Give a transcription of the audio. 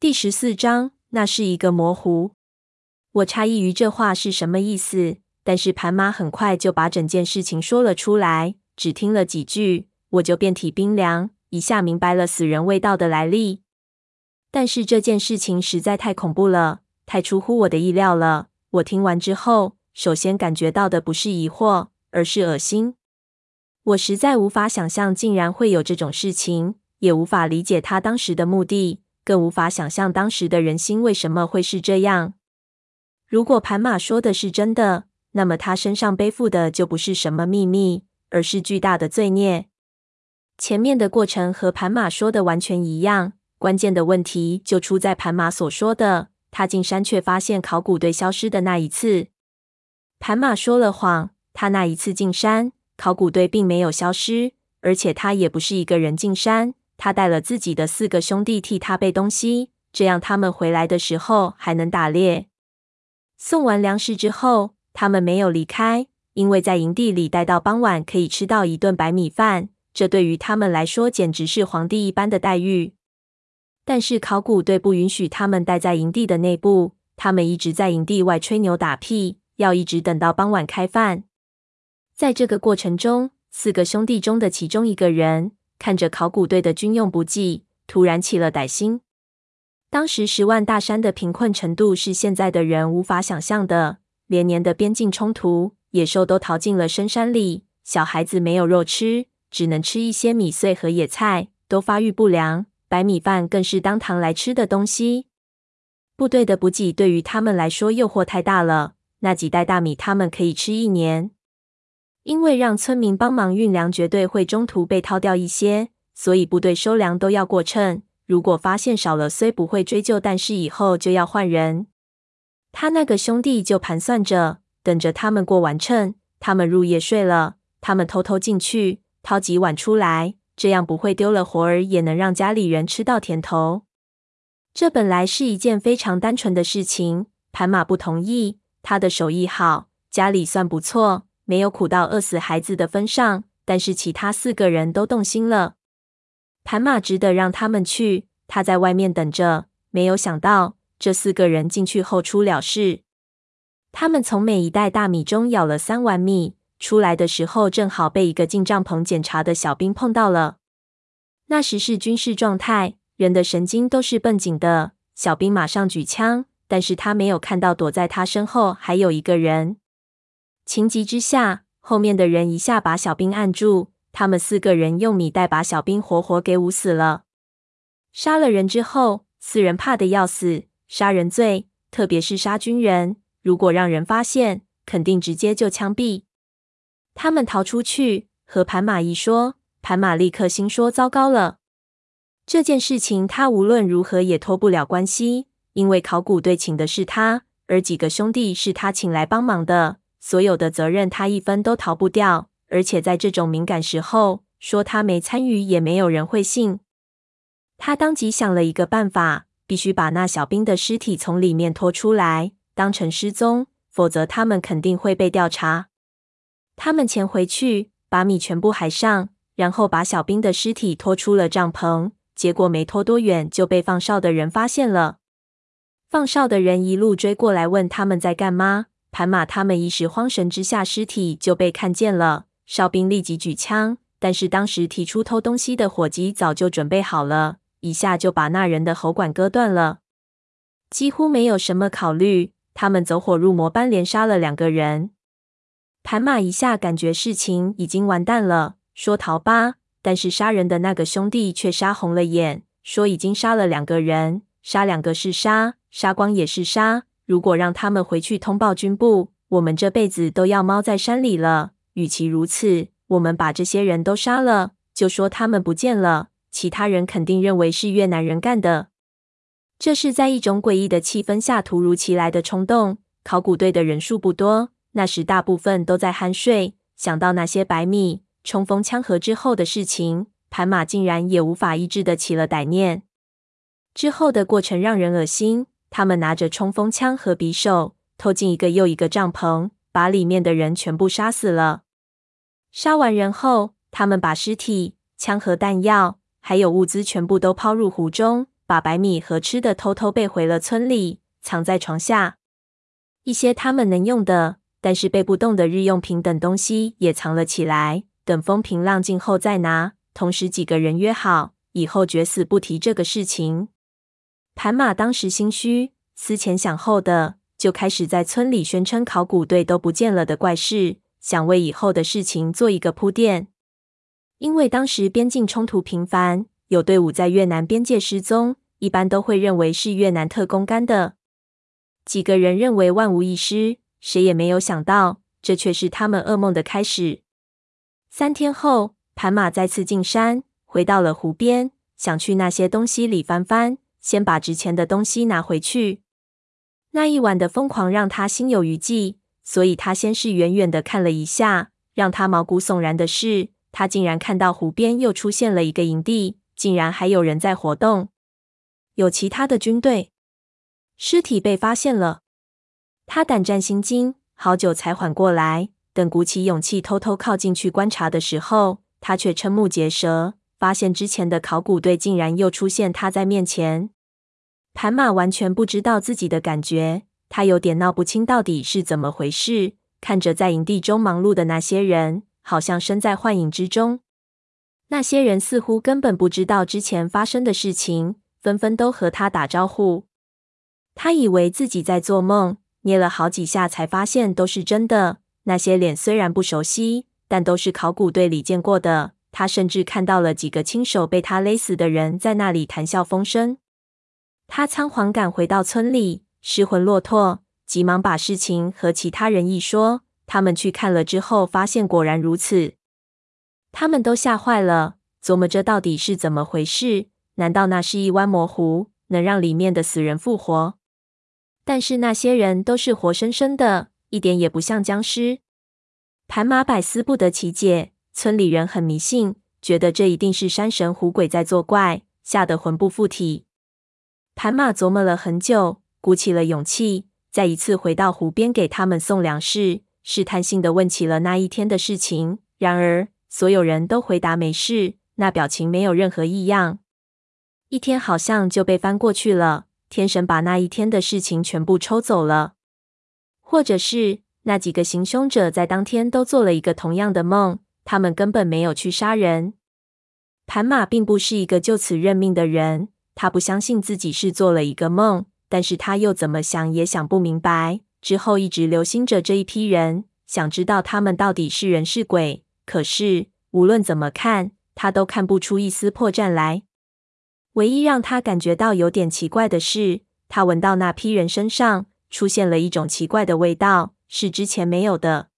第十四章，那是一个模糊。我诧异于这话是什么意思，但是盘马很快就把整件事情说了出来。只听了几句，我就遍体冰凉，一下明白了死人味道的来历。但是这件事情实在太恐怖了，太出乎我的意料了。我听完之后，首先感觉到的不是疑惑，而是恶心。我实在无法想象竟然会有这种事情，也无法理解他当时的目的，更无法想象当时的人心为什么会是这样。如果盘马说的是真的，那么他身上背负的就不是什么秘密，而是巨大的罪孽。前面的过程和盘马说的完全一样，关键的问题就出在盘马所说的，他进山却发现考古队消失的那一次。盘马说了谎，他那一次进山，考古队并没有消失，而且他也不是一个人进山，他带了自己的四个兄弟替他背东西，这样他们回来的时候还能打猎。送完粮食之后，他们没有离开，因为在营地里待到傍晚可以吃到一顿白米饭，这对于他们来说简直是皇帝一般的待遇。但是考古队不允许他们待在营地的内部，他们一直在营地外吹牛打屁。要一直等到傍晚开饭。在这个过程中，四个兄弟中的其中一个人看着考古队的军用补给，突然起了歹心。当时十万大山的贫困程度是现在的人无法想象的。连年的边境冲突，野兽都逃进了深山里，小孩子没有肉吃，只能吃一些米碎和野菜，都发育不良。白米饭更是当糖来吃的东西。部队的补给对于他们来说诱惑太大了。那几袋大米，他们可以吃一年。因为让村民帮忙运粮，绝对会中途被掏掉一些，所以部队收粮都要过秤。如果发现少了，虽不会追究，但是以后就要换人。他那个兄弟就盘算着，等着他们过完秤，他们入夜睡了，他们偷偷进去掏几碗出来，这样不会丢了活儿，也能让家里人吃到甜头。这本来是一件非常单纯的事情，盘马不同意。他的手艺好，家里算不错，没有苦到饿死孩子的份上。但是其他四个人都动心了，盘马只得让他们去。他在外面等着，没有想到这四个人进去后出了事。他们从每一袋大米中舀了三碗米，出来的时候正好被一个进帐篷检查的小兵碰到了。那时是军事状态，人的神经都是绷紧的。小兵马上举枪。但是他没有看到躲在他身后还有一个人，情急之下，后面的人一下把小兵按住，他们四个人用米袋把小兵活活给捂死了。杀了人之后，四人怕得要死，杀人罪，特别是杀军人，如果让人发现，肯定直接就枪毙。他们逃出去，和盘马一说，盘马立刻心说糟糕了，这件事情他无论如何也脱不了关系。因为考古队请的是他，而几个兄弟是他请来帮忙的，所有的责任他一分都逃不掉。而且在这种敏感时候，说他没参与也没有人会信。他当即想了一个办法，必须把那小兵的尸体从里面拖出来，当成失踪，否则他们肯定会被调查。他们潜回去，把米全部海上，然后把小兵的尸体拖出了帐篷。结果没拖多远，就被放哨的人发现了。放哨的人一路追过来，问他们在干嘛。盘马他们一时慌神之下，尸体就被看见了。哨兵立即举枪，但是当时提出偷东西的伙计早就准备好了，一下就把那人的喉管割断了。几乎没有什么考虑，他们走火入魔般连杀了两个人。盘马一下感觉事情已经完蛋了，说逃吧，但是杀人的那个兄弟却杀红了眼，说已经杀了两个人，杀两个是杀。杀光也是杀。如果让他们回去通报军部，我们这辈子都要猫在山里了。与其如此，我们把这些人都杀了，就说他们不见了。其他人肯定认为是越南人干的。这是在一种诡异的气氛下突如其来的冲动。考古队的人数不多，那时大部分都在酣睡。想到那些白米、冲锋枪和之后的事情，盘马竟然也无法抑制的起了歹念。之后的过程让人恶心。他们拿着冲锋枪和匕首，偷进一个又一个帐篷，把里面的人全部杀死了。杀完人后，他们把尸体、枪和弹药，还有物资全部都抛入湖中，把白米和吃的偷偷背回了村里，藏在床下。一些他们能用的，但是背不动的日用品等东西也藏了起来，等风平浪静后再拿。同时，几个人约好，以后绝死不提这个事情。盘马当时心虚，思前想后的，就开始在村里宣称考古队都不见了的怪事，想为以后的事情做一个铺垫。因为当时边境冲突频繁，有队伍在越南边界失踪，一般都会认为是越南特工干的。几个人认为万无一失，谁也没有想到，这却是他们噩梦的开始。三天后，盘马再次进山，回到了湖边，想去那些东西里翻翻，先把值钱的东西拿回去。那一晚的疯狂让他心有余悸，所以他先是远远的看了一下。让他毛骨悚然的是，他竟然看到湖边又出现了一个营地，竟然还有人在活动，有其他的军队。尸体被发现了，他胆战心惊，好久才缓过来。等鼓起勇气偷偷靠近去观察的时候，他却瞠目结舌，发现之前的考古队竟然又出现，他在面前。盘马完全不知道自己的感觉，他有点闹不清到底是怎么回事。看着在营地中忙碌的那些人，好像身在幻影之中。那些人似乎根本不知道之前发生的事情，纷纷都和他打招呼。他以为自己在做梦，捏了好几下才发现都是真的。那些脸虽然不熟悉，但都是考古队里见过的。他甚至看到了几个亲手被他勒死的人在那里谈笑风生。他仓皇赶回到村里，失魂落魄，急忙把事情和其他人一说。他们去看了之后，发现果然如此。他们都吓坏了，琢磨着到底是怎么回事？难道那是一弯魔湖，能让里面的死人复活？但是那些人都是活生生的，一点也不像僵尸。盘马百思不得其解。村里人很迷信，觉得这一定是山神虎鬼在作怪，吓得魂不附体。盘马琢磨了很久，鼓起了勇气，再一次回到湖边给他们送粮食，试探性的问起了那一天的事情。然而，所有人都回答没事，那表情没有任何异样。一天好像就被翻过去了，天神把那一天的事情全部抽走了，或者是那几个行凶者在当天都做了一个同样的梦，他们根本没有去杀人。盘马并不是一个就此认命的人。他不相信自己是做了一个梦，但是他又怎么想也想不明白。之后一直留心着这一批人，想知道他们到底是人是鬼。可是无论怎么看，他都看不出一丝破绽来。唯一让他感觉到有点奇怪的是，他闻到那批人身上出现了一种奇怪的味道，是之前没有的。